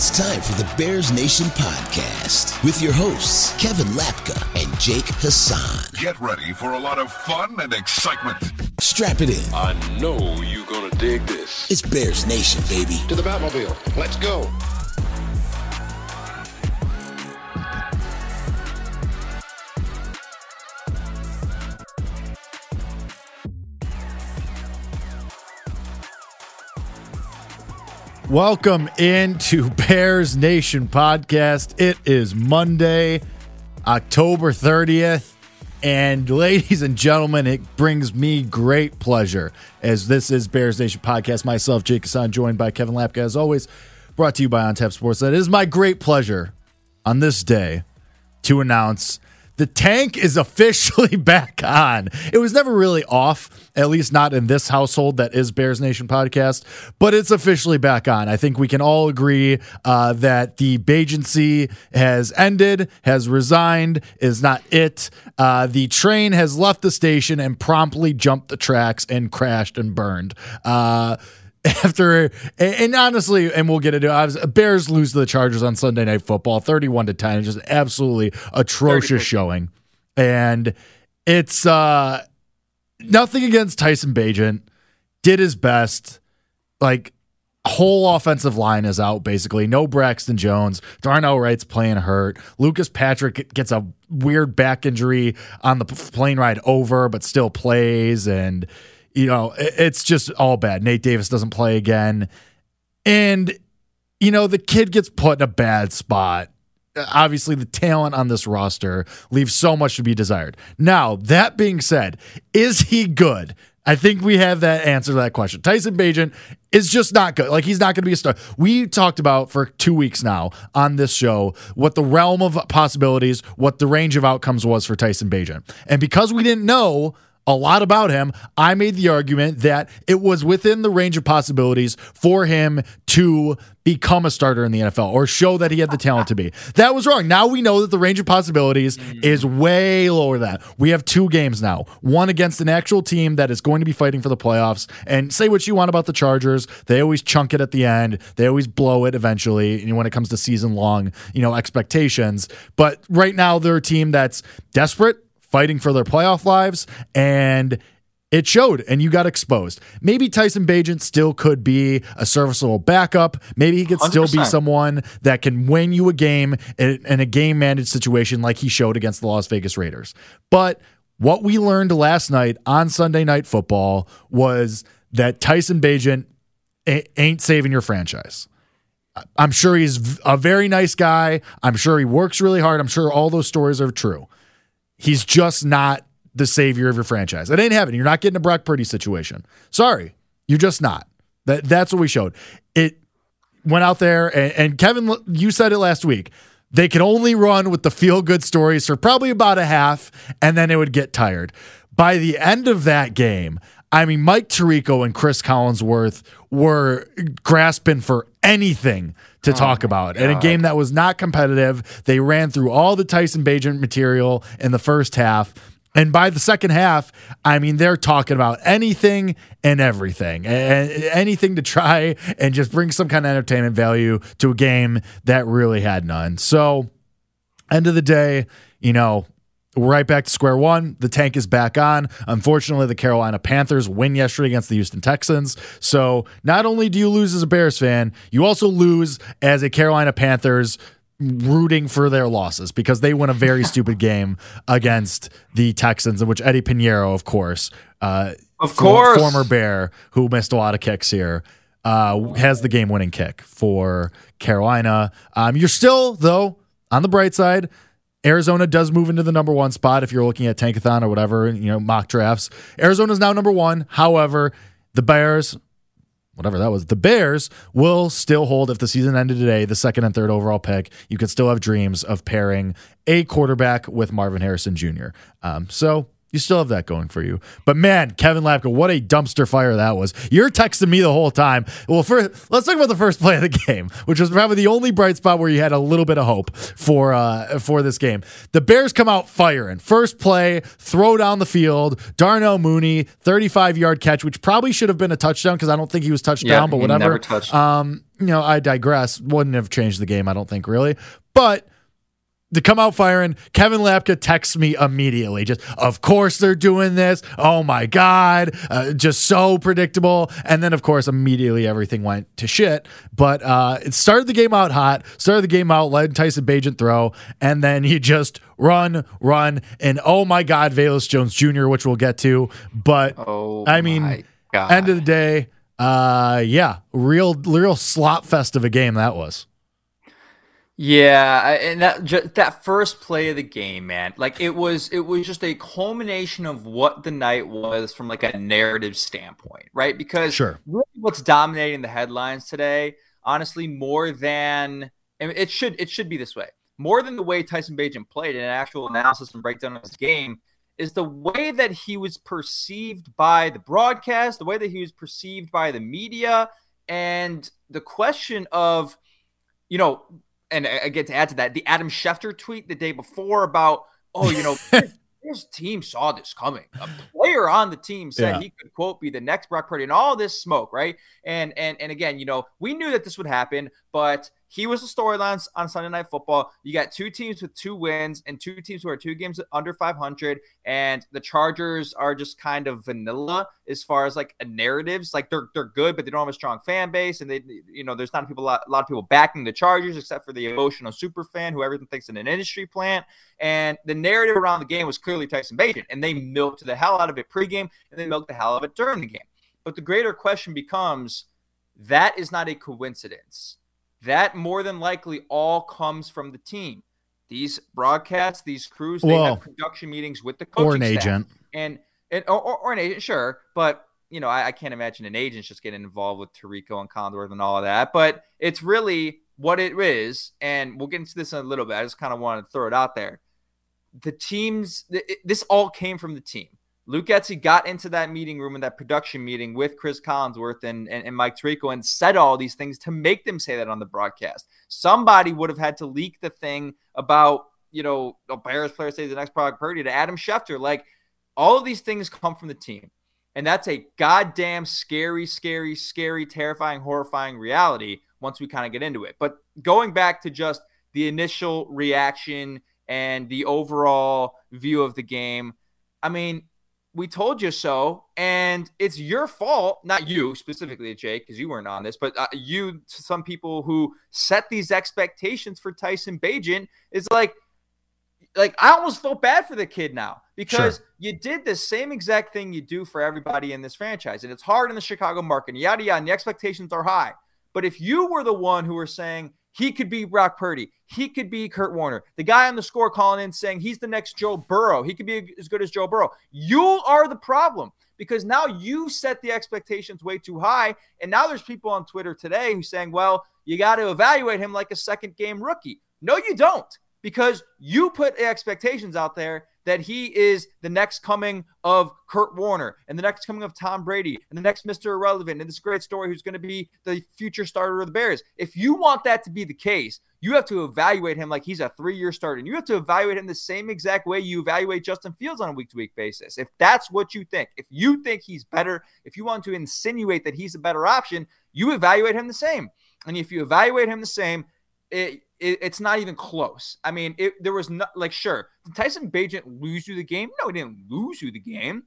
It's time for the Bears Nation podcast with your hosts, Kevin Lapka and Jake Hassan. Get ready for a lot of fun and excitement. Strap it in. I know you're gonna dig this. It's Bears Nation, baby. To the Batmobile. Let's go. Welcome into Bears Nation podcast. It is Monday, October 30th. And ladies and gentlemen, it brings me great pleasure as this is Bears Nation podcast. Myself, Jake Hassan, joined by Kevin Lapka, as always, brought to you by On Tap Sports. It is my great pleasure on this day to announce the tank is officially back on. It was never really off, at least not in this household that is Bears Nation podcast, but it's officially back on. I think we can all agree uh, that the Bagency has ended, has resigned, is not it. Uh, the train has left the station and promptly jumped the tracks and crashed and burned. Uh, after and honestly, and we'll get into it. Bears lose to the Chargers on Sunday Night Football, thirty-one to ten, just absolutely atrocious showing. And it's uh nothing against Tyson Bagent. Did his best. Like whole offensive line is out basically. No Braxton Jones. Darnell Wright's playing hurt. Lucas Patrick gets a weird back injury on the plane ride over, but still plays and you know, it's just all bad. Nate Davis doesn't play again. And, you know, the kid gets put in a bad spot. Obviously, the talent on this roster leaves so much to be desired. Now, that being said, is he good? I think we have that answer to that question. Tyson Bagent is just not good. Like he's not going to be a star. We talked about for two weeks now on this show what the realm of possibilities, what the range of outcomes was for Tyson Bagent, and because we didn't know a lot about him, I made the argument that it was within the range of possibilities for him to become a starter in the NFL or show that he had the talent to be. That was wrong. Now we know that the range of possibilities mm-hmm. is way lower than that. We have two games now. One against an actual team that is going to be fighting for the playoffs. And say what you want about the Chargers, they always chunk it at the end. They always blow it eventually. And when it comes to season long, you know, expectations. But right now they're a team that's desperate fighting for their playoff lives, and it showed, and you got exposed. Maybe Tyson Bagent still could be a serviceable backup. Maybe he could still 100%. be someone that can win you a game in, in a game managed situation like he showed against the Las Vegas Raiders. But what we learned last night on Sunday Night Football was that Tyson Bagent ain't saving your franchise. I'm sure he's a very nice guy. I'm sure he works really hard. I'm sure all those stories are true. He's just not the savior of your franchise. It ain't happening. You're not getting a Brock Purdy situation. Sorry, you're just not. That that's what we showed. It went out there, and, and Kevin, you said it last week. They could only run with the feel good stories for probably about a half, and then it would get tired. By the end of that game, I mean, Mike Tirico and Chris Collinsworth were grasping for anything to oh talk about. In a game that was not competitive, they ran through all the Tyson Bagent material in the first half. And by the second half, I mean, they're talking about anything and everything, and anything to try and just bring some kind of entertainment value to a game that really had none. So, end of the day, you know, we're right back to square one. The tank is back on. Unfortunately, the Carolina Panthers win yesterday against the Houston Texans. So not only do you lose as a Bears fan, you also lose as a Carolina Panthers rooting for their losses because they win a very stupid game against the Texans, in which Eddy Piñeiro, of course, uh, of course, former Bear who missed a lot of kicks here, uh, has the game-winning kick for Carolina. Um, you're still though on the bright side Arizona does move into the number one spot if you're looking at Tankathon or whatever, you know, mock drafts. Arizona is now number one. However, the Bears, whatever that was, the Bears will still hold if the season ended today, the second and third overall pick. You could still have dreams of pairing a quarterback with Marvin Harrison Jr. Um, so You still have that going for you. But man, Kevin Lapka, what a dumpster fire that was. You're texting me the whole time. Well, first, let's talk about the first play of the game, which was probably the only bright spot where you had a little bit of hope for uh, for this game. The Bears come out firing. First play, throw down the field. Darnell Mooney, 35 yard catch, which probably should have been a touchdown because I don't think he was touched Yeah, down, but he whatever. never touched. Um, you know, I digress. Wouldn't have changed the game, I don't think, really. But to come out firing, Kevin Lapka texts me immediately. Just, of course they're doing this. Oh my God. Uh, just so predictable. And then, of course, immediately everything went to shit. But uh, it started the game out hot, started the game out, led Tyson Bagent throw, and then he just run, run, and oh my God, Velus Jones Jr., which we'll get to. But Oh, I mean, God. end of the day, uh, yeah, real, real slop fest of a game that was. Yeah, and that ju- that first play of the game, man, like it was it was just a culmination of what the night was from like a narrative standpoint, right? Because Sure. really what's dominating the headlines today, honestly, more than and it should it should be this way, more than the way Tyson Bagent played in an actual analysis and breakdown of his game, is the way that he was perceived by the broadcast, the way that he was perceived by the media, and the question of, you know, and I I get to add to that the Adam Schefter tweet the day before about, oh, you know, his, his team saw this coming. A player on the team said Yeah. he could quote be the next Brock Purdy, and all this smoke, right? And and and again, you know, we knew that this would happen, but he was the storyline on Sunday Night Football. You got two teams with two wins and two teams who are two games under 500, and the Chargers are just kind of vanilla as far as like narratives. Like they're they're good, but they don't have a strong fan base, and they you know there's not people a lot, a lot of people backing the Chargers except for the emotional super fan who everything thinks in an industry plant. And the narrative around the game was clearly Tyson Bagent, and they milked the hell out of it pregame, and they milked the hell out of it during the game. But the greater question becomes that is not a coincidence. That more than likely all comes from the team. These broadcasts, these crews, they Well, have production meetings with the coaching Or an staff agent. and and or, or, or an agent, sure, but you know, I, I can't imagine an agent's just getting involved with Tirico and Condor and all of that. But it's really what it is, and we'll get into this in a little bit. I just kind of wanted to throw it out there. The teams, th- it- this all came from the team. Luke Getsy got into that meeting room in that production meeting with Chris Collinsworth and, and, and Mike Tirico and said all these things to make them say that on the broadcast. Somebody would have had to leak the thing about, you know, a Bears player says the next product Purdy to Adam Schefter. Like all of these things come from the team. And that's a goddamn scary, scary, scary, terrifying, horrifying reality once we kind of get into it. But going back to just the initial reaction and the overall view of the game, I mean, we told you so, and it's your fault, not you specifically, Jake, because you weren't on this, but uh, you, some people who set these expectations for Tyson Bagent, is like, like I almost felt bad for the kid now because Sure. you did the same exact thing you do for everybody in this franchise, and it's hard in the Chicago market, yada yada, and the expectations are high. But if you were the one who were saying he could be Brock Purdy, he could be Kurt Warner, the guy on the score calling in saying he's the next Joe Burrow, he could be as good as Joe Burrow, you are the problem because now you set the expectations way too high. And now there's people on Twitter today who's saying, well, you got to evaluate him like a second game rookie. No, you don't because you put expectations out there that he is the next coming of Kurt Warner and the next coming of Tom Brady and the next Mr. Irrelevant and this great story who's going to be the future starter of the Bears. If you want that to be the case, you have to evaluate him like he's a three year starter. And you have to evaluate him the same exact way you evaluate Justin Fields on a week to week basis. If that's what you think, if you think he's better, if you want to insinuate that he's a better option, you evaluate him the same. And if you evaluate him the same, it, it, it's not even close. I mean, it, there was not like sure, did Tyson Bagent lose you the game? No, he didn't lose you the game.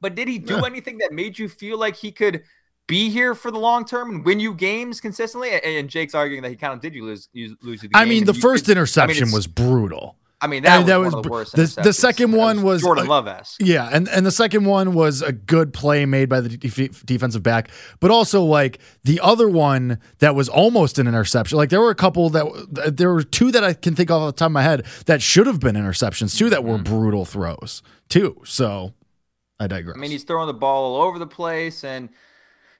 But did he do Yeah. anything that made you feel like he could be here for the long term and win you games consistently? And, and Jake's arguing that he kind of did you lose you lose you the game. I mean, the first could- interception it's- was brutal. I mean, that, that was, was the worst. the- the second one was, Jordan uh, Love esque. Yeah, and and the second one was a good play made by the def- defensive back, but also like the other one that was almost an interception. Like there were a couple that there were two that I can think of off the top of my head that should have been interceptions, two that were brutal throws too. So I digress. I mean, he's throwing the ball all over the place, and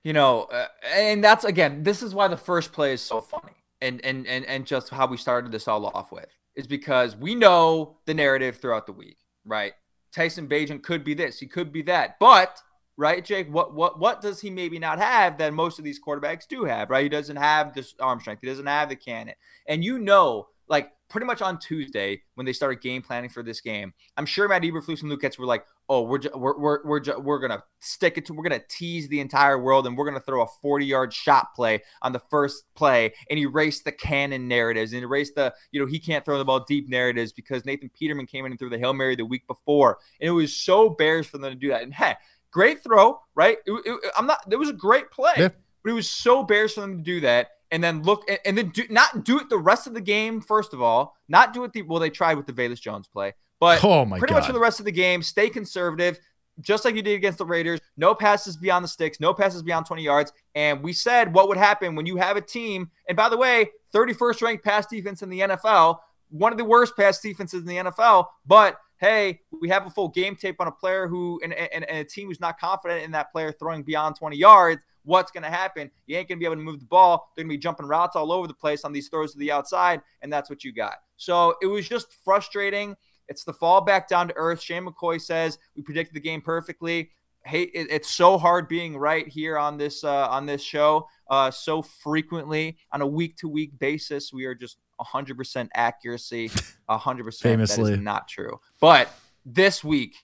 you know, uh, and that's again, this is why the first play is so funny, and and and and just how we started this all off with is because we know the narrative throughout the week, right? Tyson Bagent could be this, he could be that. But right, Jake, what what what does he maybe not have that most of these quarterbacks do have? Right, he doesn't have this arm strength, he doesn't have the cannon, and you know, like pretty much on Tuesday when they started game planning for this game, I'm sure Matt Eberflus and Getz were like, "Oh, we're ju- we're we're we're, ju- we're gonna stick it to, we're gonna tease the entire world, and we're gonna throw a 40 yard shot play on the first play and erase the cannon narratives and erase the you know he can't throw the ball deep narratives because Nathan Peterman came in and threw the hail mary the week before, and it was so Bears for them to do that. And hey, great throw, right? It, it, I'm not. It was a great play, Yeah. but it was so Bears for them to do that and then look and, and then do not do it the rest of the game. First of all, not do it the well they tried with the Velus Jones play, but Oh my pretty God. much for the rest of the game, stay conservative, just like you did against the Raiders. No passes beyond the sticks, no passes beyond 20 yards. And we said what would happen when you have a team. And by the way, 31st ranked pass defense in the NFL, one of the worst pass defenses in the NFL. But hey, we have a full game tape on a player who and, and, and a team who's not confident in that player throwing beyond 20 yards. What's going to happen? You ain't going to be able to move the ball. They're going to be jumping routes all over the place on these throws to the outside, and that's what you got. So it was just frustrating. It's the fall back down to earth. Shane McCoy says we predicted the game perfectly. Hey, it, it's so hard being right here on this uh, on this show. Uh, so frequently on a week to week basis, we are just 100% accuracy. 100% Famously. is not true. But this week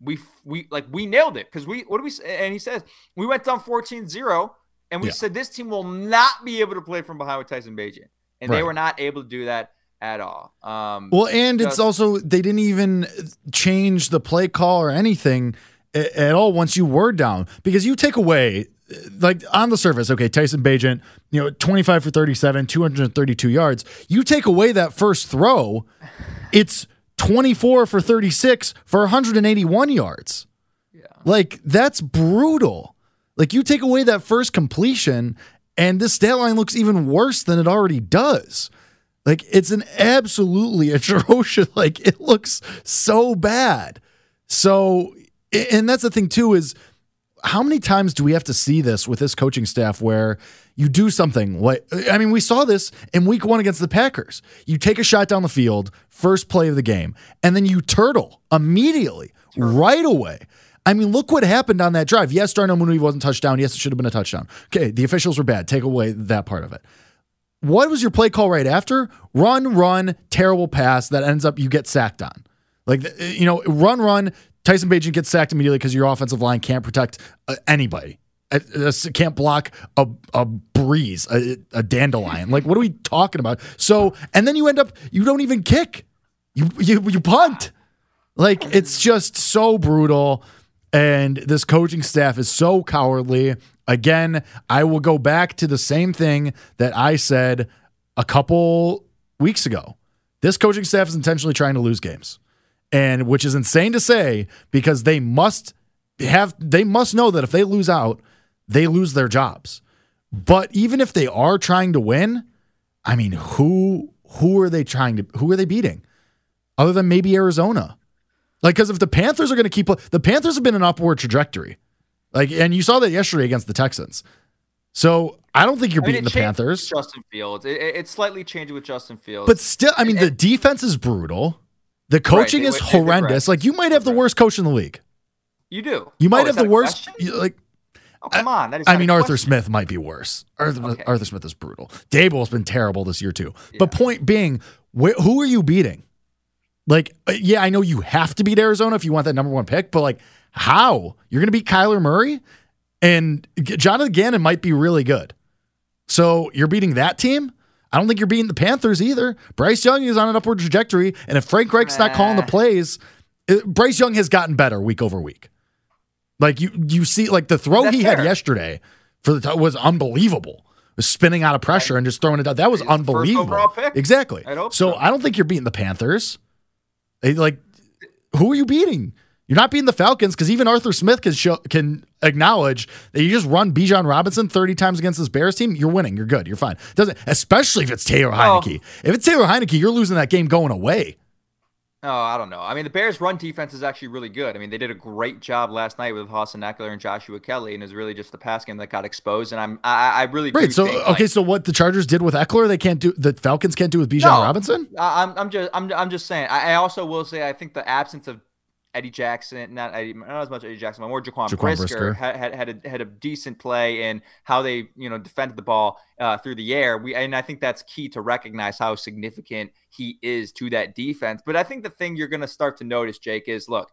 we we like we nailed it because we what do we say? And he says we went down 14-0 and we Yeah. said this team will not be able to play from behind with Tyson Bagent, and they were not able to do that at all. Um, Well, and it's also they didn't even change the play call or anything at all once you were down because you take away like on the surface, okay, Tyson Bagent, you know, 25 for 37, 232 yards. You take away that first throw, it's 24 for 36 for 181 yards. Yeah. Like that's brutal. Like you take away that first completion and this stat line looks even worse than it already does. Like it's an absolutely atrocious. Like it looks so bad. So, and that's the thing too is how many times do we have to see this with this coaching staff where you do something like I mean we saw this in week 1 against the Packers. You take a shot down the field, first play of the game, and then you turtle immediately, right away. I mean, look what happened on that drive. Yes, Darnell Mooney wasn't touchdown. Yes, it should have been a touchdown. Okay, the officials were bad. Take away that part of it. What was your play call right after? Run, run, terrible pass that ends up you get sacked on. Like you know, run, run. Tyson Bagent gets sacked immediately because your offensive line can't protect uh, anybody. Uh, uh, can't block a, a breeze, a, a dandelion. Like, what are we talking about? So, and then you end up, you don't even kick. You you you punt. Like, it's just so brutal. And this coaching staff is so cowardly. Again, I will go back to the same thing that I said a couple weeks ago. This coaching staff is intentionally trying to lose games. And which is insane to say because they must have they must know that if they lose out, they lose their jobs. But even if they are trying to win, I mean, who who are they trying to who are they beating? Other than maybe Arizona. Like cuz if the Panthers are going to keep the Panthers have been an upward trajectory. Like and you saw that yesterday against the Texans. So, I don't think you're I mean, beating it the Panthers. Justin Fields. It, it, it slightly changed with Justin Fields. But still, I mean, And- the defense is brutal. The coaching they is they horrendous. Like you might have the worst coach in the league. you do. You might Oh, have the worst. you- Like Oh, come on. That is I mean, Arthur question. Smith might be worse. Arthur, Okay. Arthur Smith is brutal. Daboll's been terrible this year too. But point being, wh- who are you beating? Like, uh, yeah, I know you have to beat Arizona if you want that number one pick, but like, how you're going to beat Kyler Murray and Jonathan Gannon might be really good. So you're beating that team. I don't think you're beating the Panthers either. Bryce Young is on an upward trajectory, and if Frank Reich's not calling the plays, uh, Bryce Young has gotten better week over week. Like you, you see, like the throw That's he had yesterday for the was unbelievable. Was spinning out of pressure and just throwing it out. That was He's unbelievable. Exactly. I'd so so. I don't think you're beating the Panthers. Like, who are you beating? You're not beating the Falcons because even Arthur Smith can show, can acknowledge that you just run Bijan Robinson 30 times against this Bears team. You're winning. You're good. You're fine. Doesn't especially if it's Taylor Oh. Heinicke. If it's Taylor Heinicke, you're losing that game going away. Oh, I don't know. I mean, the Bears' run defense is actually really good. I mean, they did a great job last night with Austin Ekeler and Joshua Kelley, and it's really just the pass game that got exposed. And I'm, I, I really Right. So think, okay. like- So what the Chargers did with Ekeler, they can't do. The Falcons can't do with Bijan No. Robinson. I- I'm, I'm just, I'm, I'm just saying. I, I also will say, I think the absence of Eddie Jackson, not Eddie, not as much Eddie Jackson, but more Jaquan, Jaquan Brisker, Brisker. had had had a, had a decent play in how they you know defended the ball uh, through the air. We and I think that's key to recognize how significant he is to that defense. But I think the thing you're going to start to notice, Jake, is look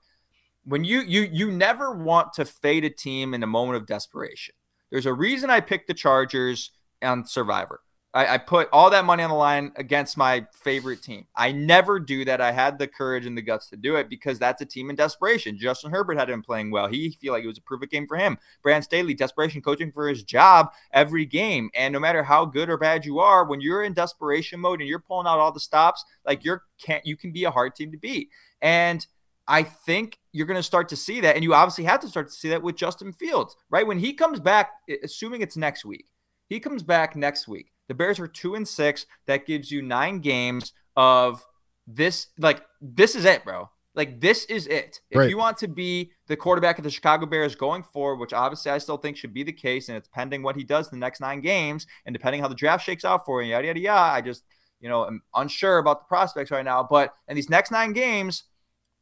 when you you you never want to fade a team in a moment of desperation. There's a reason I picked the Chargers on Survivor. I, I, put all that money on the line against my favorite team. I never do that. I had the courage and the guts to do it because that's a team in desperation. Justin Herbert had been playing well. He feel like it was a perfect game for him. Brandon Staley, desperation coaching for his job every game. And no matter how good or bad you are, when you're in desperation mode and you're pulling out all the stops, like you're can't you can be a hard team to beat. And I think you're going to start to see that. And you obviously have to start to see that with Justin Fields, right? When he comes back, assuming it's next week, he comes back next week. The Bears are two and six. That gives you nine games of this. Like, this is it, bro. Like, this is it. If Right. you want to be the quarterback of the Chicago Bears going forward, which obviously I still think should be the case, and it's pending what he does in the next nine games, and depending how the draft shakes out for him, yada, yada, yada. I just, you know, I'm unsure about the prospects right now. But in these next nine games,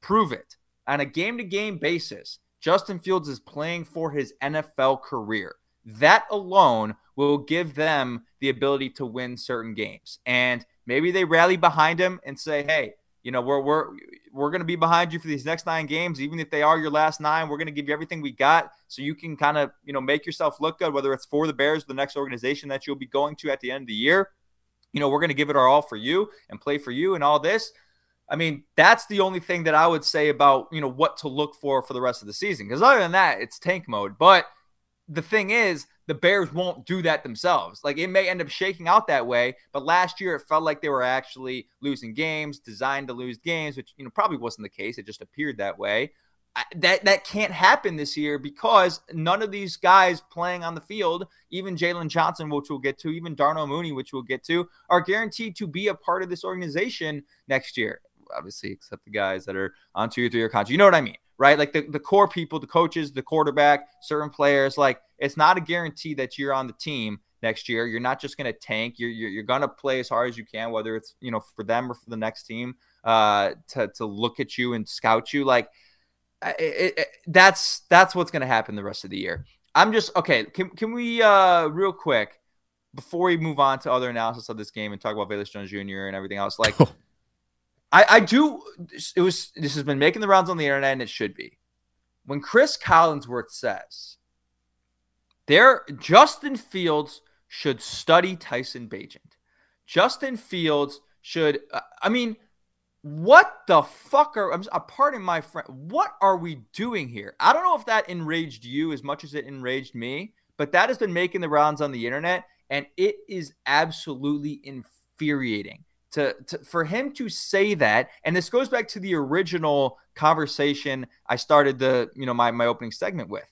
prove it on a game to game basis. Justin Fields is playing for his NFL career. That alone will give them the ability to win certain games. And maybe they rally behind him and say, "Hey, you know, we're we're we're going to be behind you for these next 9 games even if they are your last 9. We're going to give you everything we got so you can kind of, you know, make yourself look good whether it's for the Bears, the next organization that you'll be going to at the end of the year. You know, we're going to give it our all for you and play for you and all this. I mean, that's the only thing that I would say about, you know, what to look for for the rest of the season. Because other than that, it's tank mode. But the thing is, the Bears won't do that themselves. Like it may end up shaking out that way, but last year it felt like they were actually losing games, designed to lose games, which you know probably wasn't the case. It just appeared that way. I, that that can't happen this year because none of these guys playing on the field, even Jaylon Johnson, which we'll get to, even Darnell Mooney, which we'll get to, are guaranteed to be a part of this organization next year. Obviously, except the guys that are on two or three year contracts. You know what I mean, right? Like the, the core people, the coaches, the quarterback, certain players. Like it's not a guarantee that you're on the team next year. You're not just going to tank. You're, you're, you're going to play as hard as you can, whether it's you know for them or for the next team uh, to to look at you and scout you. Like it, it, that's that's what's going to happen the rest of the year. I'm just okay. Can can we uh real quick before we move on to other analysis of this game and talk about Velus Jones Jr. and everything else? Like, I I do. It was this has been making the rounds on the internet and it should be. When Chris Collinsworth says there, Justin Fields should study Tyson Bagent. Justin Fields should. Uh, I mean what the fuck are I'm uh, pardon my friend what are we doing here i don't know if that enraged you as much as it enraged me but that has been making the rounds on the internet and it is absolutely infuriating to, to for him to say that and this goes back to the original conversation i started the you know my, my opening segment with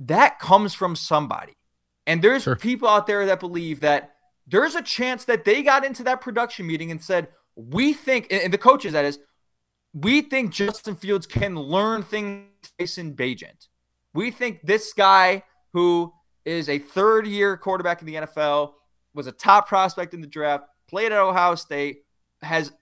that comes from somebody and there's Sure. people out there that believe that there's a chance that they got into that production meeting and said we think, and the coaches that is, we think Justin Fields can learn things Tyson Bagent. We think this guy who is a third year quarterback in the NFL, was a top prospect in the draft, played at Ohio State, has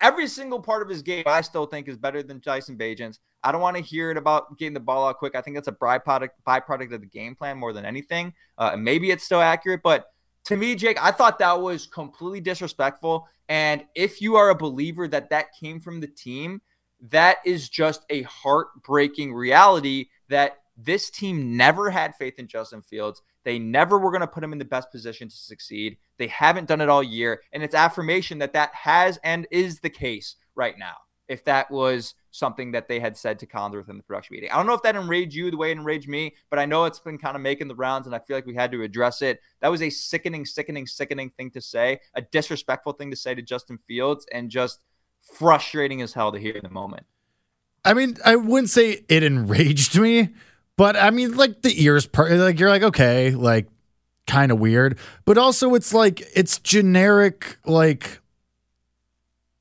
every single part of his game I still think is better than Tyson Bagent's. I don't want to hear it about getting the ball out quick. I think that's a byproduct byproduct of the game plan more than anything. Uh, maybe it's still accurate, but to me, Jake, I thought that was completely disrespectful. And if you are a believer that that came from the team, that is just a heartbreaking reality that this team never had faith in Justin Fields. They never were going to put him in the best position to succeed. They haven't done it all year. And it's affirmation that that has and is the case right now. If that was something that they had said to Collinsworth in the production meeting, I don't know if that enraged you the way it enraged me, but I know it's been kind of making the rounds, and I feel like we had to address it. That was a sickening, sickening, sickening thing to say, a disrespectful thing to say to Justin Fields, and just frustrating as hell to hear in the moment. I mean, I wouldn't say it enraged me, but I mean, like the ears part, like you're like, okay, like kind of weird, but also it's like, it's generic, like,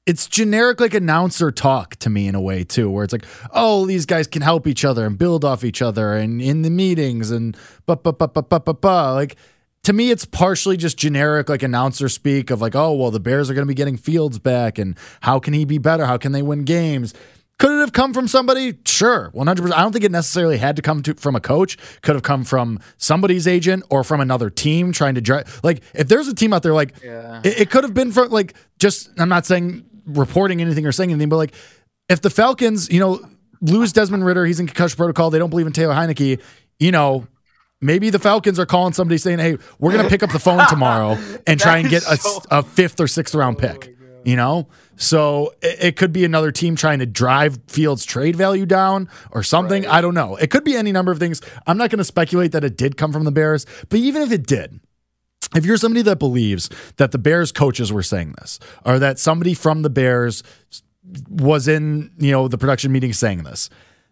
it's generic, like announcer talk to me in a way too, where it's like, oh, these guys can help each other and build off each other and in the meetings and but, but, but, but, but, but, but, like, to me, it's partially just generic, like announcer speak of like, oh, well, the Bears are going to be getting Fields back, and how can he be better? How can they win games? Could it have come from somebody? Sure, 100%. I don't think it necessarily had to come to, from a coach. Could have come from somebody's agent or from another team trying to drive. Like, if there's a team out there, like, Yeah. it, it could have been from, like, just, I'm not saying reporting anything or saying anything, but like, if the Falcons, you know, lose Desmond Ridder, he's in concussion protocol, they don't believe in Taylor Heinicke, you know, maybe the Falcons are calling somebody saying, hey, we're going to pick up the phone tomorrow and try and get a, so- a fifth or sixth round pick, you know? So it, could be another team trying to drive Fields' trade value down or something. I don't know. It could be any number of things. I'm not going to speculate that it did come from the Bears, but even if it did, if you're somebody that believes that the Bears coaches were saying this, or that somebody from the Bears was in, you know, the production meeting saying this,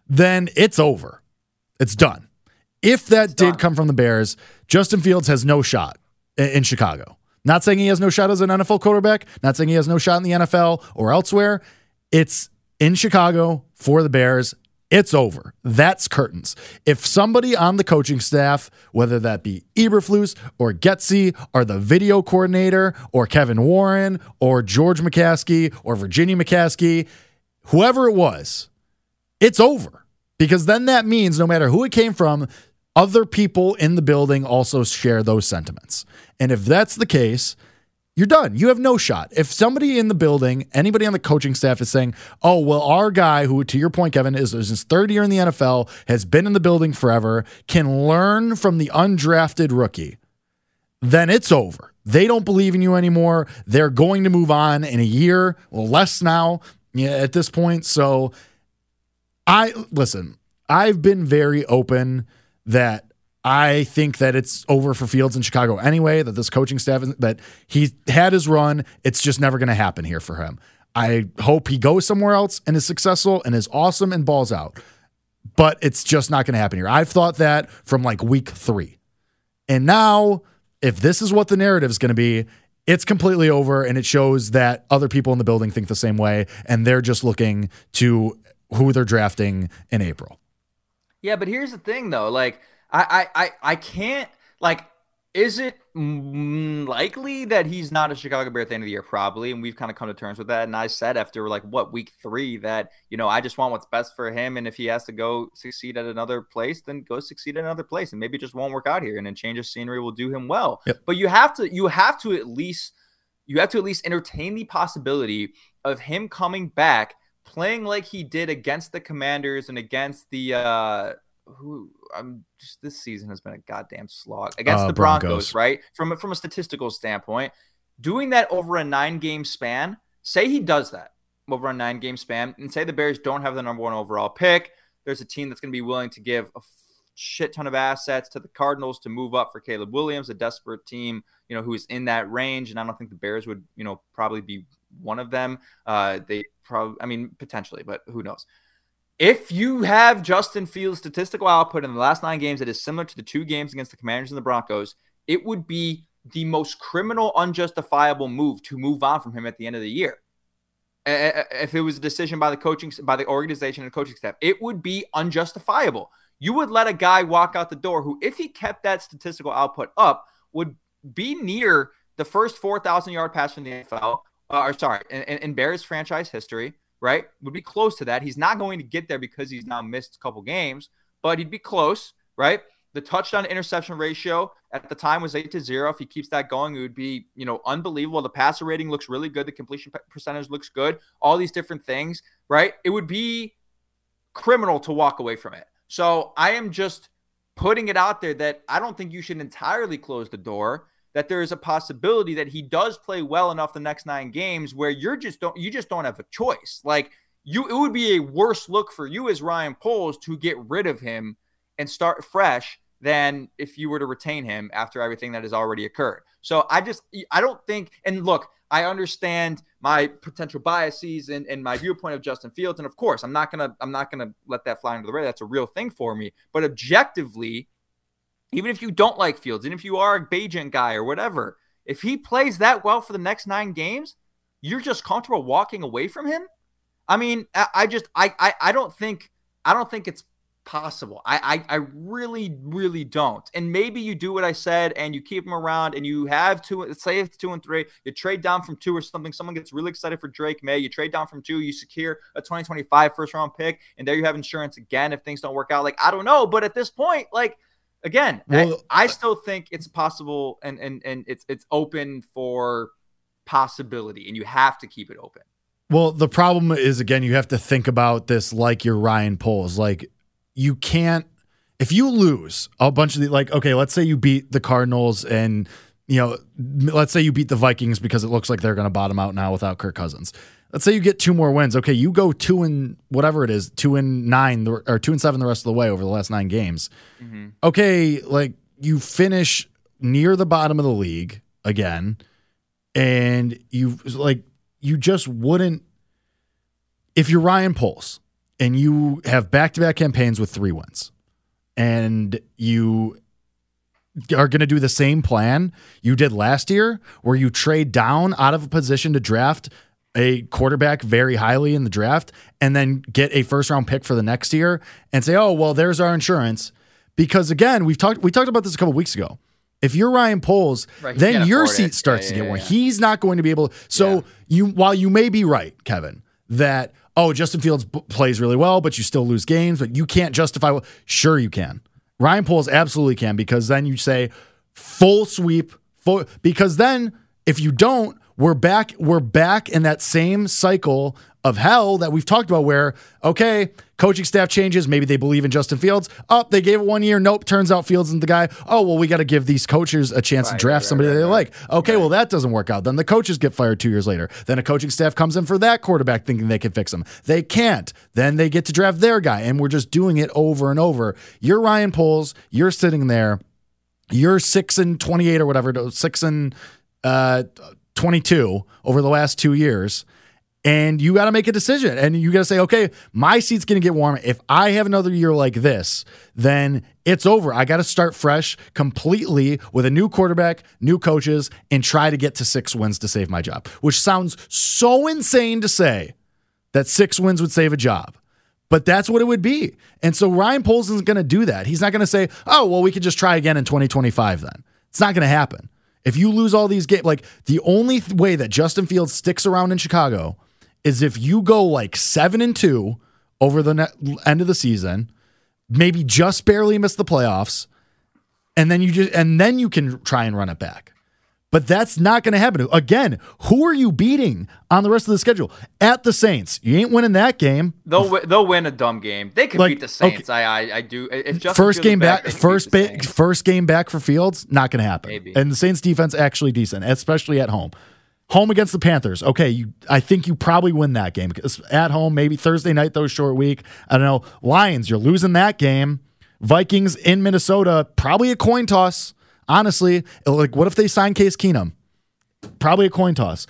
then it's over. It's done. If that did come from the Bears, Justin Fields has no shot in Chicago. Not saying he has no shot as an NFL quarterback, not saying he has no shot in the NFL or elsewhere. It's in Chicago for the Bears. It's over. That's curtains. If somebody on the coaching staff, whether that be Eberflus or Getsy or the video coordinator or Kevin Warren or George McCaskey or Virginia McCaskey, whoever it was, it's over. Because then that means no matter who it came from, other people in the building also share those sentiments. And if that's the case, you're done. You have no shot. If somebody in the building, anybody on the coaching staff is saying, oh, well, our guy, who to your point, Kevin, is, is his third year in the NFL, has been in the building forever, can learn from the undrafted rookie, then it's over. They don't believe in you anymore. They're going to move on in a year, well, less now at this point. So I listen, I've been very open that I think that it's over for Fields in Chicago anyway, that this coaching staff that he had his run, it's just never going to happen here for him. I hope he goes somewhere else and is successful and is awesome and balls out. But it's just not going to happen here. I've thought that from like week 3. And now if this is what the narrative is going to be, it's completely over and it shows that other people in the building think the same way and they're just looking to who they're drafting in April. Yeah, but here's the thing though. Like I I I, I can't like is it likely that he's not a Chicago Bear at the end of the year? Probably, and we've kind of come to terms with that. And I said after like what week three that you know I just want what's best for him, and if he has to go succeed at another place, then go succeed at another place, and maybe it just won't work out here, and a change of scenery will do him well. Yep. But you have to you have to at least you have to at least entertain the possibility of him coming back playing like he did against the Commanders and against the uh who I'm just this season has been a goddamn slog against Uh, the Broncos, Broncos. right? From a- from a statistical standpoint, doing that over a nine game span. Say he does that over a nine game span, and say the Bears don't have the number one overall pick. There's a team that's going to be willing to give a shit ton of assets to the Cardinals to move up for Caleb Williams, a desperate team, you know, who's in that range. And I don't think the Bears would, you know, probably be one of them. Uh, they probably, I mean, potentially, but who knows? If you have Justin Fields' statistical output in the last nine games that is similar to the two games against the Commanders and the Broncos, it would be the most criminal, unjustifiable move to move on from him at the end of the year. If it was a decision by the coaching, by the organization and coaching staff, it would be unjustifiable. You would let a guy walk out the door who, if he kept that statistical output up, would be near the first 4,000 yard pass in the NFL, uh, or sorry, in, in Bears franchise history, right? Would be close to that. He's not going to get there because he's now missed a couple games, but he'd be close, right? The touchdown interception ratio at the time was eight to zero. If he keeps that going, it would be, you know, unbelievable. The passer rating looks really good. The completion percentage looks good. All these different things, right? It would be criminal to walk away from it. So I am just putting it out there that I don't think you should entirely close the door. That there is a possibility that he does play well enough the next nine games where you're just don't you just don't have a choice. Like you, it would be a worse look for you as Ryan Poles to get rid of him and start fresh than if you were to retain him after everything that has already occurred. So I just I don't think and look, I understand my potential biases and, and my viewpoint of Justin Fields. And of course, I'm not gonna I'm not gonna let that fly under the radar. That's a real thing for me. But objectively, even if you don't like Fields, and if you are a Bagent guy or whatever, if he plays that well for the next nine games, you're just comfortable walking away from him. I mean, I, I just I, I I don't think I don't think it's possible. I, I I really really don't. And maybe you do what I said and you keep him around and you have two say it's two and three, you trade down from two or something. Someone gets really excited for Drake Maye. You trade down from two, you secure a 2025 first round pick, and there you have insurance again if things don't work out. Like I don't know, but at this point, like again, well, I, I still think it's possible and and and it's it's open for possibility, and you have to keep it open. Well, the problem is again, you have to think about this like your Ryan Poles. Like you can't if you lose a bunch of the like okay let's say you beat the cardinals and you know let's say you beat the vikings because it looks like they're going to bottom out now without kirk cousins let's say you get two more wins okay you go two and whatever it is two and nine or two and seven the rest of the way over the last nine games mm-hmm. okay like you finish near the bottom of the league again and you like you just wouldn't if you're ryan poles and you have back to back campaigns with three wins, and you are going to do the same plan you did last year, where you trade down out of a position to draft a quarterback very highly in the draft and then get a first round pick for the next year and say, "Oh, well, there's our insurance." Because again, we've talked we talked about this a couple weeks ago. If you're Ryan Poles, right, then your seat it. starts yeah, to get yeah, warm. Yeah. He's not going to be able to. So you, while you may be right, Kevin, that oh, Justin Fields b- plays really well, but you still lose games, but you can't justify. Well, sure, you can. Ryan Poles absolutely can because then you say full sweep, full, because then if you don't, we're back we're back in that same cycle of hell that we've talked about where okay coaching staff changes. Maybe they believe in justin fields. Up oh, they gave it one year. Nope turns out fields isn't the guy. Oh well we got to give these coaches a chance right, to draft right, somebody right, they like. okay well that doesn't work out. Then the coaches get fired two years later. Then a coaching staff comes in for that quarterback thinking they can fix him they can't. Then they get to draft their guy and we're just doing it over and over. You're ryan poles. You're sitting there. You're six and 28 or whatever six and uh 22 over the last two years. And you got to make a decision and you got to say, okay, my seat's going to get warm. If I have another year like this, then it's over. I got to start fresh completely with a new quarterback, new coaches, and try to get to six wins to save my job, which sounds so insane to say that six wins would save a job but that's what it would be. And so Ryan Polson's going to do that. He's not going to say, "Oh, well, we could just try again in 2025." Then it's not going to happen. If you lose all these games, like the only th- way that Justin Fields sticks around in Chicago is if you go like seven and two over the ne- end of the season, maybe just barely miss the playoffs, and then you just and then you can try and run it back. But that's not going to happen. Again, who are you beating on the rest of the schedule? At the Saints, you ain't winning that game. They'll they'll win a dumb game. They could like, beat the Saints. Okay. I, I, I do. If Justin first game back, back first ba- first game back for Fields, not going to happen. Maybe. And the Saints defense actually decent, especially at home. Home against the Panthers. Okay, you. I think you probably win that game because at home, maybe Thursday night though, short week. I don't know. Lions, you're losing that game. Vikings in Minnesota, probably a coin toss. Honestly, like what if they sign Case Keenum? Probably a coin toss.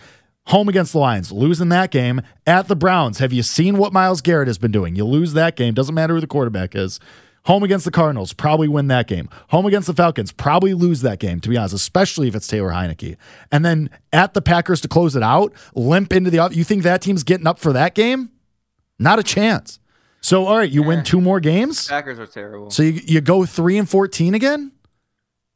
Home against the Lions, losing that game. At the Browns, have you seen what Myles Garrett has been doing? You lose that game, doesn't matter who the quarterback is. Home against the Cardinals, probably win that game. Home against the Falcons, probably lose that game, to be honest, especially if it's Taylor Heinicke. And then at the Packers to close it out, limp into the. You think that team's getting up for that game? Not a chance. So, all right, you win two more games. Packers are terrible. So you, you go three and fourteen again.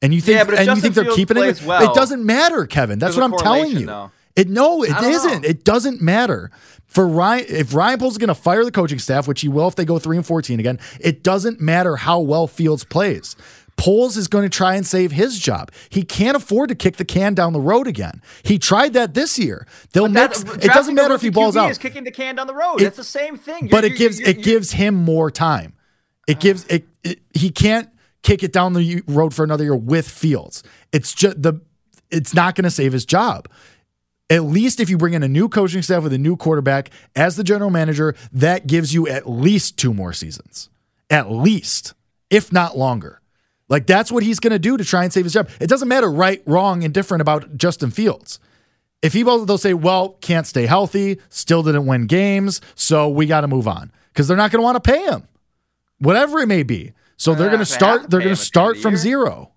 And you think, yeah, and you think they're keeping it? Well, it doesn't matter, Kevin. That's what I'm telling you. Though. It no, it isn't. Know. It doesn't matter. For Ryan, if Ryan Poles is going to fire the coaching staff, which he will if they go three and fourteen again, it doesn't matter how well Fields plays. Poles is going to try and save his job. He can't afford to kick the can down the road again. He tried that this year. They'll mix. It doesn't matter if he balls QB out. Is kicking the can down the road. It, it's the same thing. You're, but it gives you're, you're, it gives him more time. It gives it, it. He can't kick it down the road for another year with Fields. It's just the it's not going to save his job. At least if you bring in a new coaching staff with a new quarterback as the general manager, that gives you at least two more seasons. At least, if not longer. Like that's what he's going to do to try and save his job. It doesn't matter right, wrong, and different about Justin Fields. If he they'll say, well, can't stay healthy, still didn't win games, so we got to move on because they're not going to want to pay him, whatever it may be. So they're going to start. They're going to start from zero.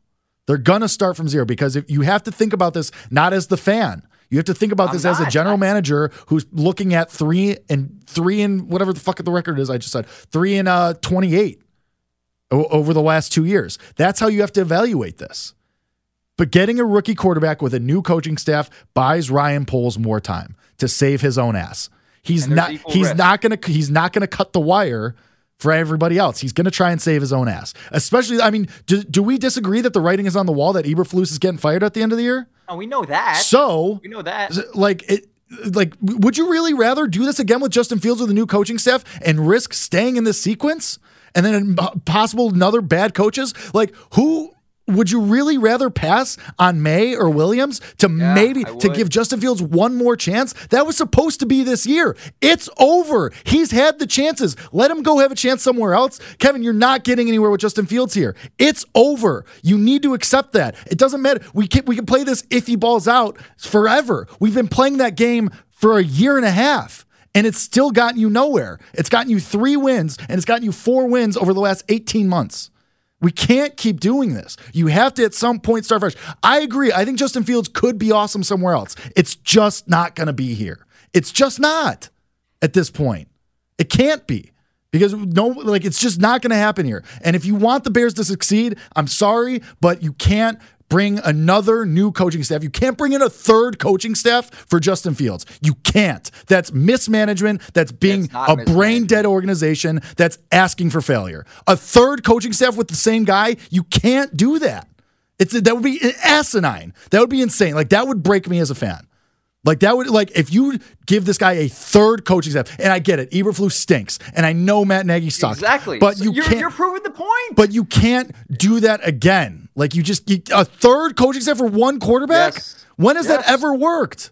They're going to start from zero because if you have to think about this not as the fan. You have to think about this as a general manager who's looking at three and three and whatever the fuck the record is. I just said three and uh, twenty eight o- over the last two years. That's how you have to evaluate this. But getting a rookie quarterback with a new coaching staff buys Ryan Poles more time to save his own ass. He's not he's risk. not gonna he's not gonna cut the wire for everybody else. He's gonna try and save his own ass. Especially, I mean, do, do we disagree that the writing is on the wall that Eberflus is getting fired at the end of the year? Oh, we know that. So we know that. like it like would you really rather do this again with Justin Fields with a new coaching staff and risk staying in this sequence and then uh, possible another bad coaches like who would you really rather pass on Maye or Williams to Yeah, maybe to give Justin Fields one more chance? That was supposed to be this year. It's over. He's had the chances. Let him go have a chance somewhere else. Kevin, you're not getting anywhere with Justin Fields here. It's over. You need to accept that. It doesn't matter. We can we can play this if he balls out forever. We've been playing that game for a year and a half. And it's still gotten you nowhere. It's gotten you three wins, and it's gotten you four wins over the last 18 months. We can't keep doing this. You have to at some point start fresh. I agree. I think Justin Fields could be awesome somewhere else. It's just not going to be here. It's just not at this point. It can't be because no, like it's just not going to happen here. And if you want the Bears to succeed, I'm sorry, but you can't bring another new coaching staff. You can't bring in a third coaching staff for Justin Fields. You can't. That's mismanagement. That's being a brain dead organization that's asking for failure. A third coaching staff with the same guy, you can't do that. It's that would be asinine. That would be insane. Like that would break me as a fan. Like that would like if you give this guy a third coaching staff, and I get it, Eberflus stinks, and I know Matt Nagy sucks. Exactly. but So you you're, can't. you're proving the point. but you can't do that again. Like you just you, a third coaching staff for one quarterback. Yes. When has that ever worked?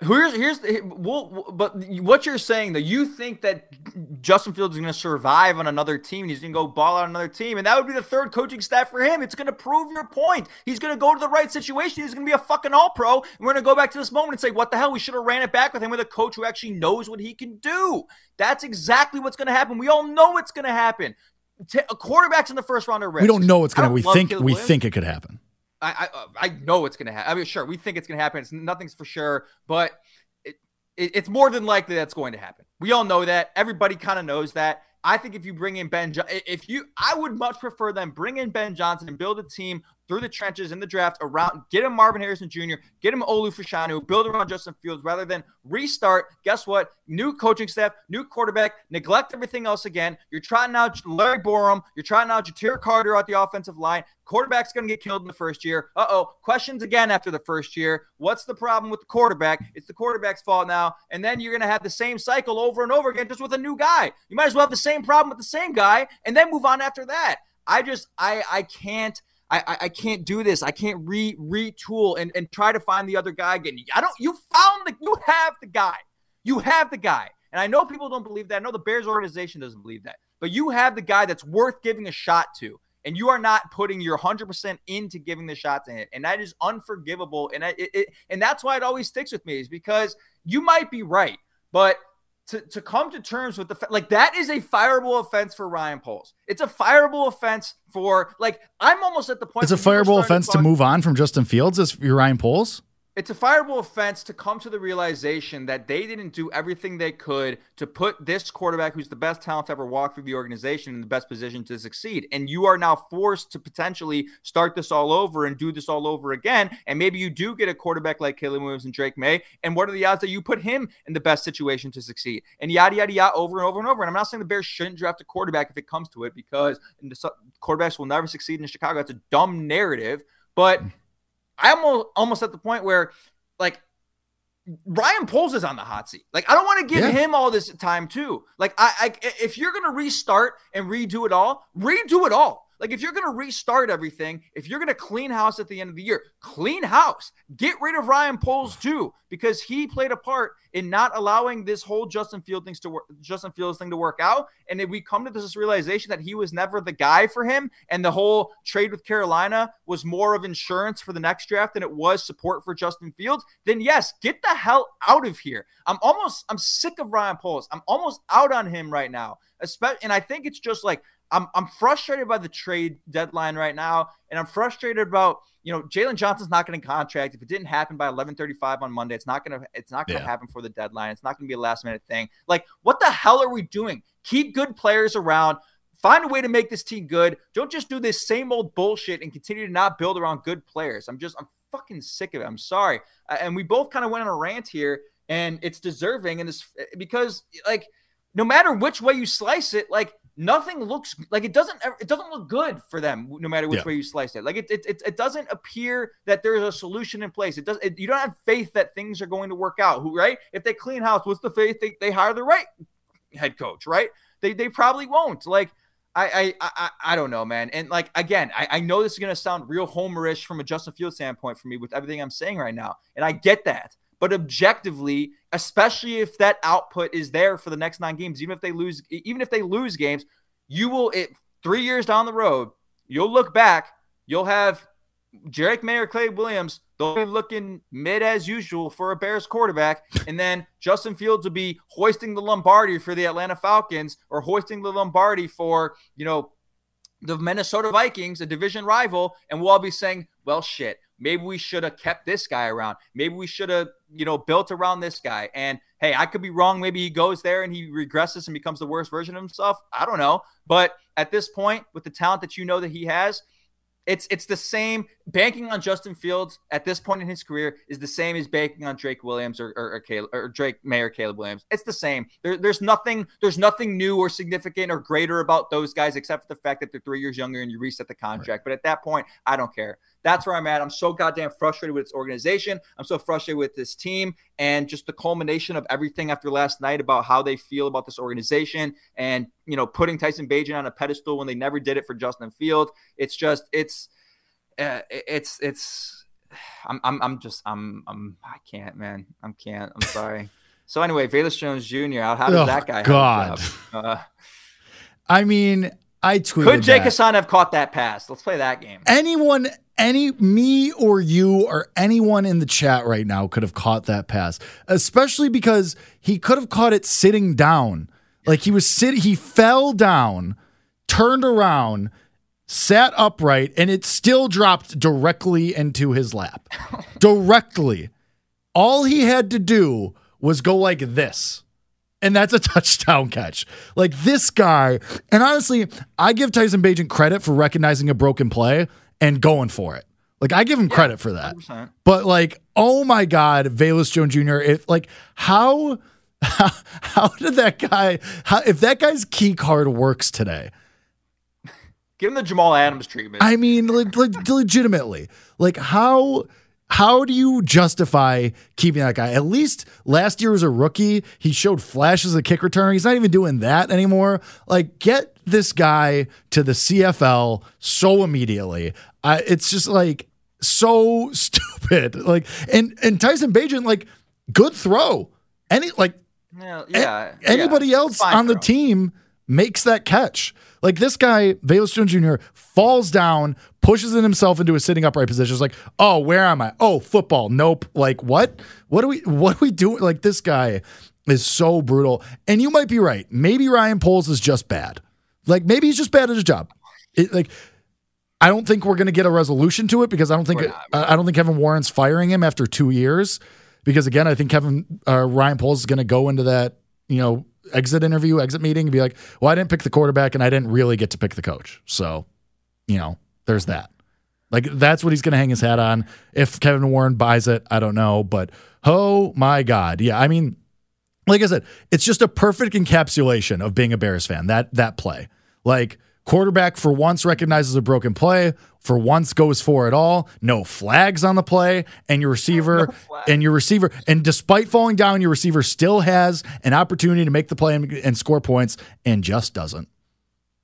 Here's here's the, well, but what you're saying though, you think that Justin Fields is going to survive on another team, and he's going to go ball out on another team, and that would be the third coaching staff for him. It's going to prove your point. He's going to go to the right situation. He's going to be a fucking All Pro, and we're going to go back to this moment and say, what the hell? We should have ran it back with him with a coach who actually knows what he can do. That's exactly what's going to happen. We all know it's going to happen. T- quarterbacks in the first round are risks. We don't know what's gonna. don't We think we Williams. think it could happen. I I, uh, I know it's gonna happen. I mean, sure, we think it's gonna happen. It's nothing's for sure, but it, it, it's more than likely that's going to happen. We all know that. Everybody kind of knows that. I think if you bring in Ben, if you, I would much prefer them bring in Ben Johnson and build a team through the trenches in the draft around, get him Marvin Harrison Jr., get him Olu Fashanu, build around Justin Fields rather than restart. Guess what? New coaching staff, new quarterback, neglect everything else again. You're trying out Larry Borom, you're trying out Ja'Tyre Carter at the offensive line. Quarterback's going to get killed in the first year. Uh oh. Questions again after the first year. What's the problem with the quarterback? It's the quarterback's fault now. And then you're going to have the same cycle over and over again just with a new guy. You might as well have the same problem with the same guy and then move on after that. I just, I, I can't. I, I, I can't do this. I can't re retool and, and try to find the other guy again. I don't. You found the. You have the guy. You have the guy. And I know people don't believe that. I know the Bears organization doesn't believe that. But you have the guy that's worth giving a shot to. And you are not putting your 100% into giving the shot to him. And that is unforgivable. And I, it, it, and that's why it always sticks with me is because you might be right. But to, to come to terms with the fa- like that is a fireable offense for Ryan Poles. It's a fireable offense for like I'm almost at the point. It's a fireable offense to talk- move on from Justin Fields as your Ryan Poles. It's a fireable offense to come to the realization that they didn't do everything they could to put this quarterback, who's the best talent to ever walk through the organization, in the best position to succeed. And you are now forced to potentially start this all over and do this all over again. And maybe you do get a quarterback like Caleb Williams and Drake Maye. And what are the odds that you put him in the best situation to succeed? And yada yada yada over and over and over. And I'm not saying the Bears shouldn't draft a quarterback if it comes to it, because quarterbacks will never succeed in Chicago. That's a dumb narrative. But hmm. I'm al- almost at the point where, like, Ryan Poles is on the hot seat. Like, I don't want to give Yeah. him all this time too. Like, I, I if you're gonna restart and redo it all, redo it all. Like, if you're gonna restart everything, if you're gonna clean house at the end of the year, clean house. Get rid of Ryan Poles too, because he played a part in not allowing this whole Justin Field things to work, Justin Fields thing to work out. And if we come to this realization that he was never the guy for him, and the whole trade with Carolina was more of insurance for the next draft than it was support for Justin Fields, then yes, get the hell out of here. I'm almost I'm sick of Ryan Poles. I'm almost out on him right now. Especially, and I think it's just like I'm I'm frustrated by the trade deadline right now, and I'm frustrated about you know Jaylon Johnson's not getting contract. If it didn't happen by 11:35 on Monday, it's not gonna it's not gonna Yeah. happen for the deadline. It's not gonna be a last minute thing. Like what the hell are we doing? Keep good players around. find a way to make this team good. Don't just do this same old bullshit and continue to not build around good players. I'm just, I'm fucking sick of it. I'm sorry. And we both kind of went on a rant here, and it's deserving. And this because like no matter which way you slice it, like nothing looks like it doesn't it doesn't look good for them no matter which yeah. way you slice it like it, it it, it doesn't appear that there's a solution in place it does it, you don't have faith that things are going to work out who right if they clean house what's the faith they, they hire the right head coach right they they probably won't like I, I I I don't know, man. And like again, I, I know this is gonna sound real homerish from a Justin Field standpoint for me with everything I'm saying right now. And I get that. But objectively, especially if that output is there for the next nine games, even if they lose, even if they lose games, you will it three years down the road, you'll look back, you'll have Drake Maye, Caleb Williams, they'll be looking mid as usual for a Bears quarterback. And then Justin Fields will be hoisting the Lombardi for the Atlanta Falcons or hoisting the Lombardi for, you know, the Minnesota Vikings, a division rival. And we'll all be saying, well, shit, maybe we should have kept this guy around. Maybe we should have, you know, built around this guy. And hey, I could be wrong. Maybe he goes there and he regresses and becomes the worst version of himself. I don't know. But at this point, with the talent that you know that he has, it's it's the same. Banking on Justin Fields at this point in his career is the same as banking on Drake Williams or or, or, Caleb, or Drake Maye, Caleb Williams. It's the same. There, there's nothing there's nothing new or significant or greater about those guys except for the fact that they're three years younger and you reset the contract. Right. But at that point, I don't care. That's where I'm at. I'm so goddamn frustrated with this organization. I'm so frustrated with this team and just the culmination of everything after last night about how they feel about this organization and you know putting Tyson Bagent on a pedestal when they never did it for Justin Field. It's just it's it's it's I'm, I'm I'm just I'm I'm I can't man I'm can't I'm sorry. so anyway, Velus Jones Jr. How does oh, that guy? God. Uh, I mean, I tweeted. Could Jake that. Hassan have caught that pass? Let's play that game. Anyone, any me or you or anyone in the chat right now could have caught that pass, especially because he could have caught it sitting down. Like he was sitting, he fell down, turned around, sat upright, and it still dropped directly into his lap. directly. All he had to do was go like this and that's a touchdown catch. Like this guy, and honestly, I give Tyson Bagent credit for recognizing a broken play and going for it. Like I give him yeah, credit for that. 100%. But like, oh my God, Velus Jones Jr. If like how how, how did that guy how if that guy's key card works today? Give him the Jamal Adams treatment. I mean, like, legitimately, like how how do you justify keeping that guy? At least last year was a rookie. He showed flashes of kick return. He's not even doing that anymore. Like, get this guy to the CFL so immediately. Uh, it's just like so stupid. Like, and and Tyson Bagent, like, good throw. Any like, yeah, yeah anybody yeah, else on throw. the team makes that catch. Like this guy, Velus Jones Jr., falls down, pushes in himself into a sitting upright position. It's like, oh, where am I? Oh, football. Nope. Like what? What do we? What are we doing? Like this guy is so brutal. And you might be right. Maybe Ryan Poles is just bad. Like maybe he's just bad at his job. It, like I don't think we're going to get a resolution to it because I don't think I don't think Kevin Warren's firing him after two years. Because again, I think Kevin uh, Ryan Poles is going to go into that you know exit interview, exit meeting, and be like, well, I didn't pick the quarterback and I didn't really get to pick the coach. So, you know, there's hmm. that. Like that's what he's going to hang his hat on. If Kevin Warren buys it, I don't know, but oh my god. Yeah, I mean, like I said, it's just a perfect encapsulation of being a Bears fan. That that play. Like quarterback for once recognizes a broken play, for once goes for it all, no flags on the play, and your receiver no and your receiver and despite falling down, your receiver still has an opportunity to make the play and, and score points and just doesn't.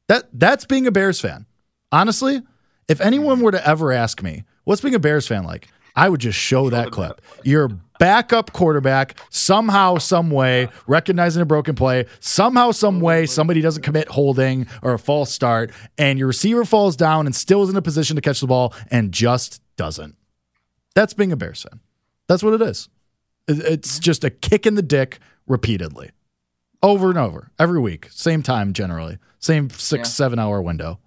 That that's being a Bears fan. Honestly, if anyone were to ever ask me, what's being a Bears fan like? I would just show that clip. Your backup quarterback somehow, some way, recognizing a broken play, somehow, some way, somebody doesn't commit holding or a false start, and your receiver falls down and still is in a position to catch the ball and just doesn't. That's being a Bears fan. That's what it is. It's just a kick in the dick repeatedly, over and over, every week, same time generally, same six, yeah. seven hour window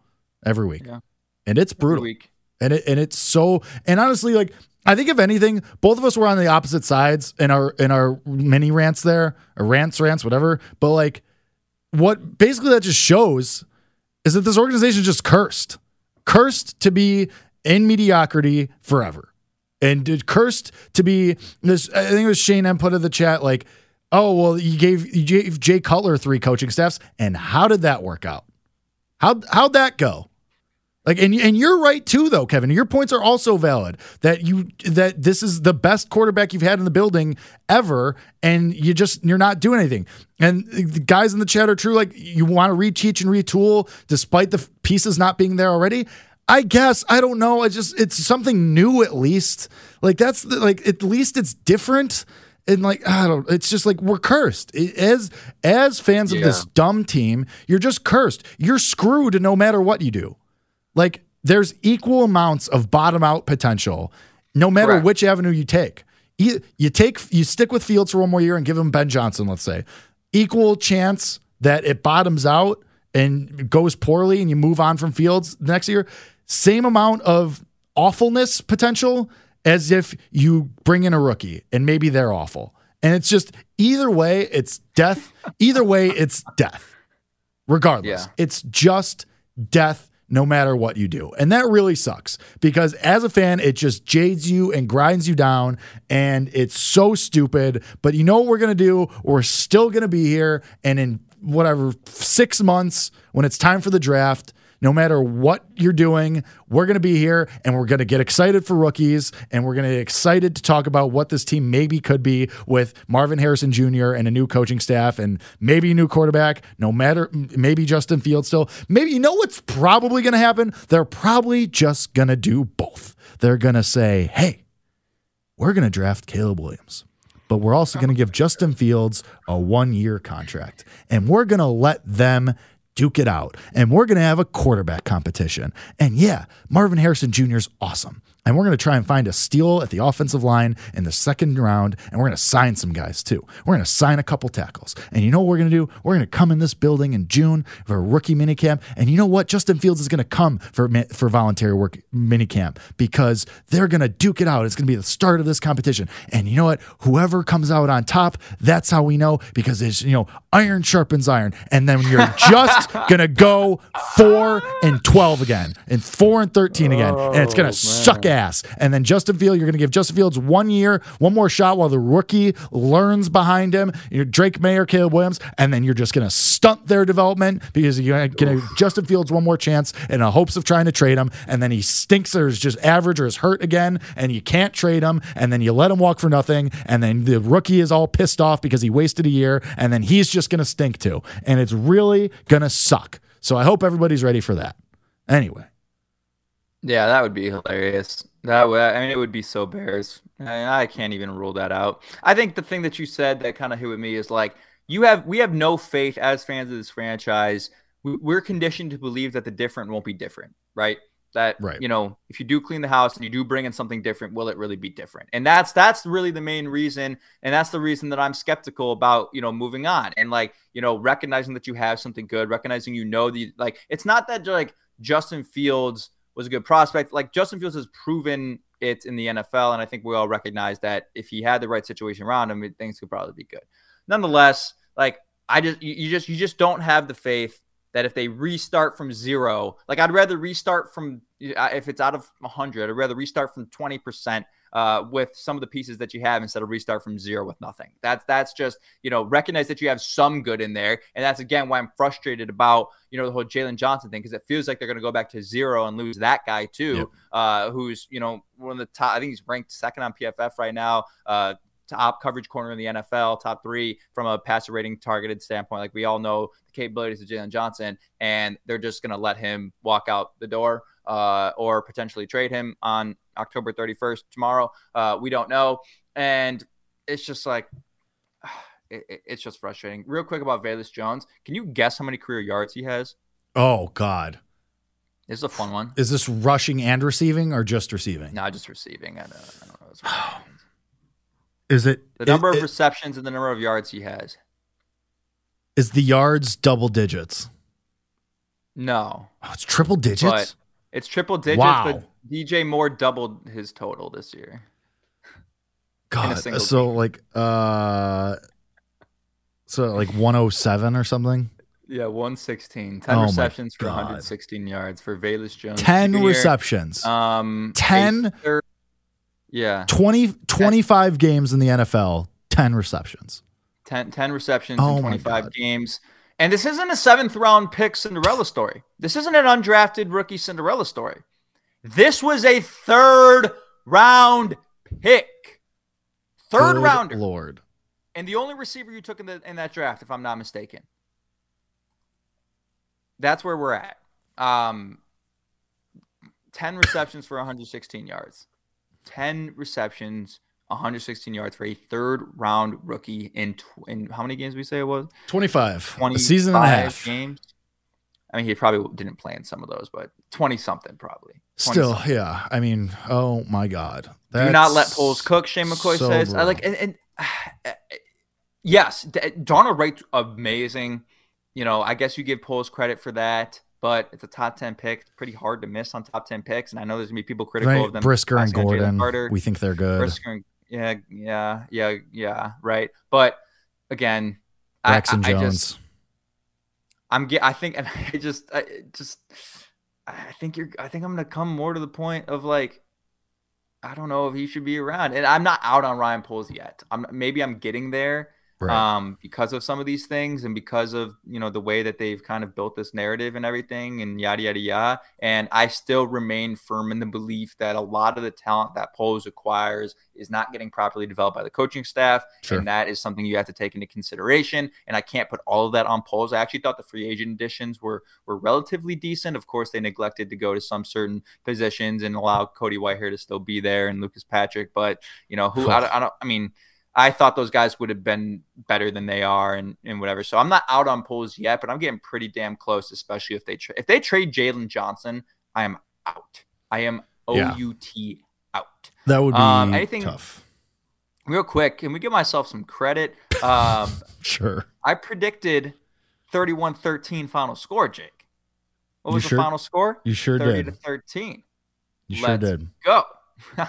every week. Yeah and it's brutal. And it and it's so and honestly, like I think if anything, both of us were on the opposite sides in our in our mini rants there, or rants, rants, whatever. But like, what basically that just shows is that this organization is just cursed, cursed to be in mediocrity forever, and cursed to be this. I think it was Shane M put in the chat like, "Oh well, you gave you gave Jay Cutler three coaching staffs, and how did that work out? How how'd that go?" Like and and you're right too though, Kevin. Your points are also valid that you that this is the best quarterback you've had in the building ever, and you just you're not doing anything. And the guys in the chat are true. Like you want to reteach and retool despite the pieces not being there already. I guess I don't know. I just it's something new at least. Like that's the, like at least it's different. And like I don't, it's just like we're cursed as as fans yeah. of this dumb team. You're just cursed. You're screwed no matter what you do. Like there's equal amounts of bottom out potential, no matter Correct. which avenue you take. You, you take you stick with Fields for one more year and give him Ben Johnson, let's say. Equal chance that it bottoms out and goes poorly and you move on from Fields next year. Same amount of awfulness potential as if you bring in a rookie and maybe they're awful. And it's just either way, it's death. Either way, it's death. Regardless, yeah. it's just death no matter what you do. And that really sucks because as a fan, it just jades you and grinds you down and it's so stupid. But you know what we're going to do? We're still going to be here. And in whatever, six months, when it's time for the draft, no matter what you're doing, we're going to be here and we're going to get excited for rookies and we're going to get excited to talk about what this team maybe could be with Marvin Harrison Jr. and a new coaching staff and maybe a new quarterback, no matter, maybe Justin Fields still. Maybe you know what's probably going to happen? They're probably just going to do both. They're going to say, hey, we're going to draft Caleb Williams but we're also going to give Justin Fields a one year contract. And we're going to let them duke it out. And we're going to have a quarterback competition. And yeah, Marvin Harrison Jr. is awesome. And we're going to try and find a steal at the offensive line in the second round. And we're going to sign some guys too. We're going to sign a couple tackles. And you know what we're going to do? We're going to come in this building in June for a rookie minicamp. And you know what? Justin Fields is going to come for, for voluntary work minicamp because they're going to duke it out. It's going to be the start of this competition. And you know what? Whoever comes out on top, that's how we know because it's, you know, iron sharpens iron. And then you're just going to go four and 12 again and four and 13 again. And it's going to oh, suck ass. And then Justin Fields, you're going to give Justin Fields one year, one more shot while the rookie learns behind him. You're Drake Maye, Caleb Williams, and then you're just going to stunt their development because you're going to give Justin Fields one more chance in the hopes of trying to trade him. And then he stinks or is just average or is hurt again, and you can't trade him. And then you let him walk for nothing. And then the rookie is all pissed off because he wasted a year. And then he's just going to stink too. And it's really going to suck. So I hope everybody's ready for that. Anyway. Yeah, that would be hilarious. That would, I mean, it would be so Bears. I, I can't even rule that out. I think the thing that you said that kind of hit with me is like you have, we have no faith as fans of this franchise. We're conditioned to believe that the different won't be different, right? That right. you know, if you do clean the house and you do bring in something different, will it really be different? And that's that's really the main reason, and that's the reason that I'm skeptical about you know moving on and like you know recognizing that you have something good, recognizing you know the like it's not that like Justin Fields was a good prospect. Like Justin Fields has proven it in the NFL, and I think we all recognize that if he had the right situation around him, things could probably be good. Nonetheless, like I just you, you just you just don't have the faith that if they restart from zero, like I'd rather restart from if it's out of 100, I'd rather restart from 20% uh, with some of the pieces that you have instead of restart from zero with nothing. That's that's just you know recognize that you have some good in there, and that's again why I'm frustrated about you know the whole Jaylon Johnson thing because it feels like they're going to go back to zero and lose that guy too, yep. uh, who's you know one of the top. I think he's ranked second on PFF right now. Uh, top coverage corner in the NFL, top three from a passer rating targeted standpoint. Like we all know the capabilities of Jaylon Johnson, and they're just going to let him walk out the door uh, or potentially trade him on October 31st tomorrow. Uh, we don't know. And it's just like, it, it's just frustrating. Real quick about Velus Jones. Can you guess how many career yards he has? Oh, God. This is a fun one. Is this rushing and receiving or just receiving? No, just receiving. I don't, I don't know. Is it the number it, of receptions and the number of yards he has? Is the yards double digits? No. Oh, it's triple digits. It's triple digits, wow. but DJ Moore doubled his total this year. God, so game. like uh so like 107 or something? Yeah, 116. 10 Oh receptions for 116 yards for Velus Jones. 10 Jr. receptions. Um, 10? third- yeah, 20, 25 games in the NFL, 10 receptions. 10, 10 receptions Oh in my 25 God. games. And this isn't a seventh round pick Cinderella story. This isn't an undrafted rookie Cinderella story. This was a third round pick. Third Good rounder. Lord. And the only receiver you took in the in that draft, if I'm not mistaken. That's where we're at. Um, 10 receptions for 116 yards. 10 receptions, 116 yards for a third round rookie in tw- in how many games we say it was? 25. 20 season and a half. games. I mean, he probably didn't play in some of those, but 20 something probably. 20 Still, something. yeah. I mean, oh my God. Do not let That's Poles cook. Shane McCoy so says. I like and, and yes, D- Darnell Wright's amazing. You know, I guess you give Poles credit for that, but it's a top ten pick. It's pretty hard to miss on top ten picks, and I know there's gonna be people critical Right, of them. Brisker and passing on Jalen Gordon. Carter. We think they're good. Brisker and, yeah, yeah, yeah, yeah, right. But again, I, Braxton I, I Jones. just I'm. I think, and I just, I just, I think you're. I think I'm gonna come more to the point of like, I don't know if he should be around, and I'm not out on Ryan Poles yet. I'm maybe I'm getting there, Right. um, because of some of these things and because of you know the way that they've kind of built this narrative and everything and yada yada yada. And I still remain firm in the belief that a lot of the talent that Poles acquires is not getting properly developed by the coaching staff, Sure. and that is something you have to take into consideration. And I can't put all of that on Poles. I actually thought the free agent additions were were relatively decent. Of course, they neglected to go to some certain positions and allow Cody Whitehair to still be there and Lucas Patrick, but you know who I, don't- I don't. I mean. I thought those guys would have been better than they are and, and whatever. So I'm not out on Poles yet, but I'm getting pretty damn close, especially if they tra- if they trade Jaylon Johnson, I am out. I am Yeah. OUT out. that would be um, anything- tough. Real quick, can we give myself some credit? Um, Sure. I predicted 31-13 final score, Jake. What was sure- the final score? You sure 30 did. to 13. You sure Let's did. Go.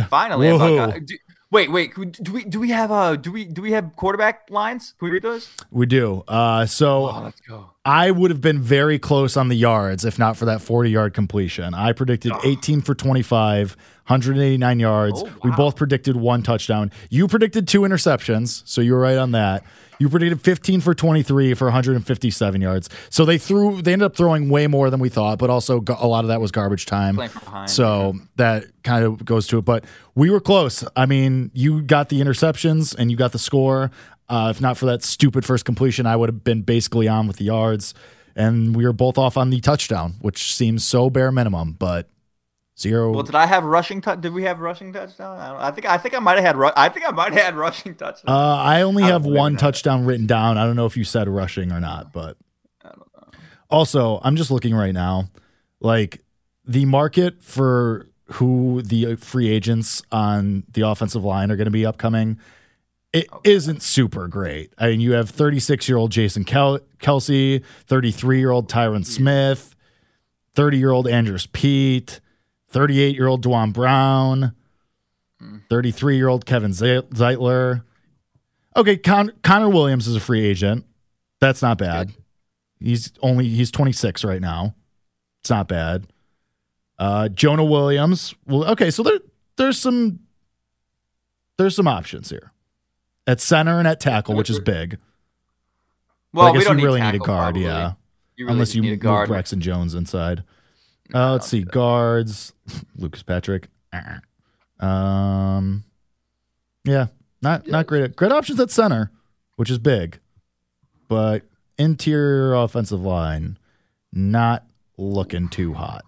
Finally, Whoa. about- do- wait, wait. Do we do we have uh do we do we have quarterback lines? Can we read those? We do. Uh, so Oh, let's go. I would have been very close on the yards if not for that 40 yard completion. I predicted 18 for 25, 189 yards. Oh, We both predicted one touchdown. You predicted two interceptions, so you were right on that. You predicted 15 for 23 for 157 yards. So they threw they ended up throwing way more than we thought, but also a lot of that was garbage time. Playing from behind. So that kind of goes to it. But we were close. I mean, you got the interceptions and you got the score. Uh, if not for that stupid first completion, I would have been basically on with the yards. And we were both off on the touchdown, which seems so bare minimum, but zero. Well, did I have rushing touch? Did we have rushing touchdown? I, don't, I think I think I might have had. Ru- I think I might have had rushing touchdown. uh, I only I have one touchdown written down. I don't know if you said rushing or not, but also, I'm just looking right now. Like the market for who the free agents on the offensive line are going to be upcoming, it not super great. I mean, you have 36 year old Jason Kel- Kelce, 33 year old Tyron Smith, 30 year old Andrus Peat, 38 year old Duane Brown, 33 year old Kevin Zeitler. Okay, Con- Connor Williams is a free agent. That's not bad. He's only he's 26 right now. It's not bad. Uh, Jonah Williams. Well, okay, so there there's some there's some options here at center and at tackle, which is big. Well, I guess we don't you really need a guard, probably. yeah. You really Unless you need move. Braxton Jones inside. Uh, let's see guards. Lucas Patrick. Um, yeah, not not great. At, Great options at center, which is big, but interior offensive line not looking too hot.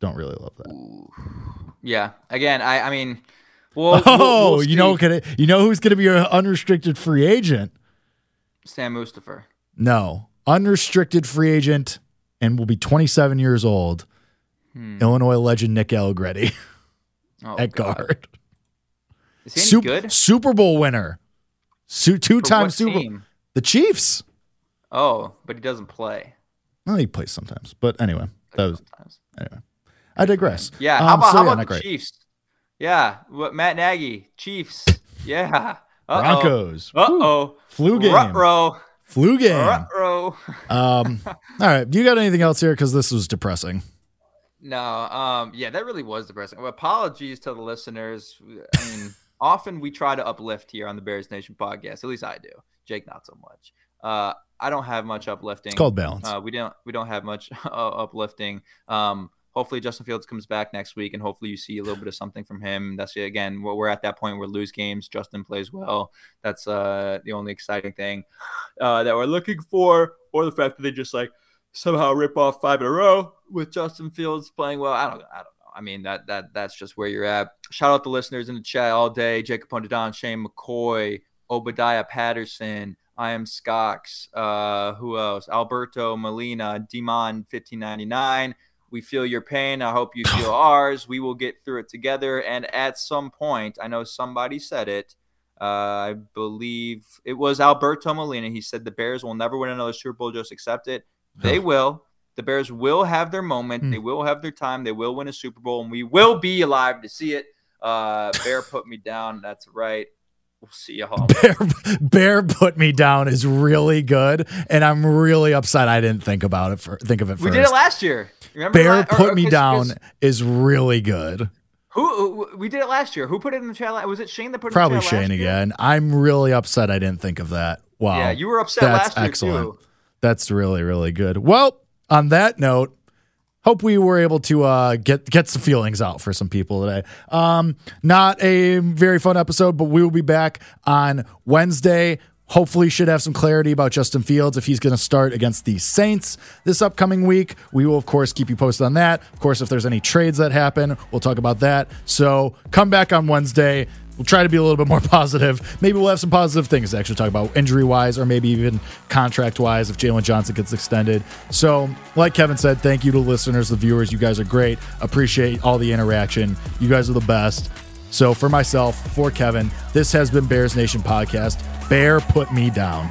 Don't really love that. Yeah. Again, I I mean, well, oh, we'll, you know, you know who's going to be an unrestricted free agent? Sam Mustipher. No, unrestricted free agent, and will be 27 years old. Hmm. Illinois legend Nick Allegretti Oh, at God. guard. Is he any Super, good? Super Bowl winner, Su- two-time Super. team? The Chiefs. Oh, but he doesn't play. Well, he plays sometimes, but anyway, that was sometimes. anyway. I digress. Yeah. How Um, about so how yeah, about the great. Chiefs? Yeah. What Matt Nagy, Chiefs. Yeah. Uh-oh. Broncos. Uh oh. Flu game. Ruh-roh. Flu game. Uh-oh. Um, all right. Do you got anything else here? Because this was depressing. No, um, yeah, that really was depressing. Well, apologies to the listeners. I mean, often we try to uplift here on the Bears Nation podcast. At least I do. Jake, not so much. Uh, I don't have much uplifting. It's called balance. Uh, we don't we don't have much uh, uplifting. Um, hopefully Justin Fields comes back next week, and hopefully you see a little bit of something from him. That's. Again, we're at that point where lose games. Justin plays well. That's uh, the only exciting thing uh, that we're looking for, or the fact that they just like somehow rip off five in a row with Justin Fields playing well. I don't. I don't know. I mean that that that's just where you're at. Shout out the listeners in the chat all day: Jacob Pondadon, Shane McCoy, Obadiah Patterson. I am Scox. Uh, who else? Alberto Molina, Demon 1599. We feel your pain. I hope you feel ours. We will get through it together. And at some point, I know somebody said it. Uh, I believe it was Alberto Molina. He said the Bears will never win another Super Bowl. Just accept it. They will. The Bears will have their moment. Hmm. They will have their time. They will win a Super Bowl, and we will be alive to see it. Uh, Bear put me down. That's right. We'll see y'all. Bear, Bear put me down is really good, and I'm really upset I didn't think about it. For, think of it We did it last year. Remember? Bear put or- me 'cause- down 'cause is really good. Who, who we did it last year? Who put it in the chat? Was it Shane that put it Probably in the chat Shane again. I'm really upset I didn't think of that. Wow. Yeah, you were upset That's last year excellent. too. That's really really good. Well, on that note, hope we were able to uh, get get some feelings out for some people today. Um, not a very fun episode, but we will be back on Wednesday. Hopefully, should have some clarity about Justin Fields if he's going to start against the Saints this upcoming week. We will, of course, keep you posted on that. Of course, if there's any trades that happen, we'll talk about that. So come back on Wednesday. We'll try to be a little bit more positive. Maybe we'll have some positive things to actually talk about injury wise or maybe even contract wise if Jaylon Johnson gets extended. So, like Kevin said, thank you to listeners, the viewers. You guys are great. Appreciate all the interaction. You guys are the best. So, for myself, for Kevin, this has been Bears Nation Podcast. Bear put me down.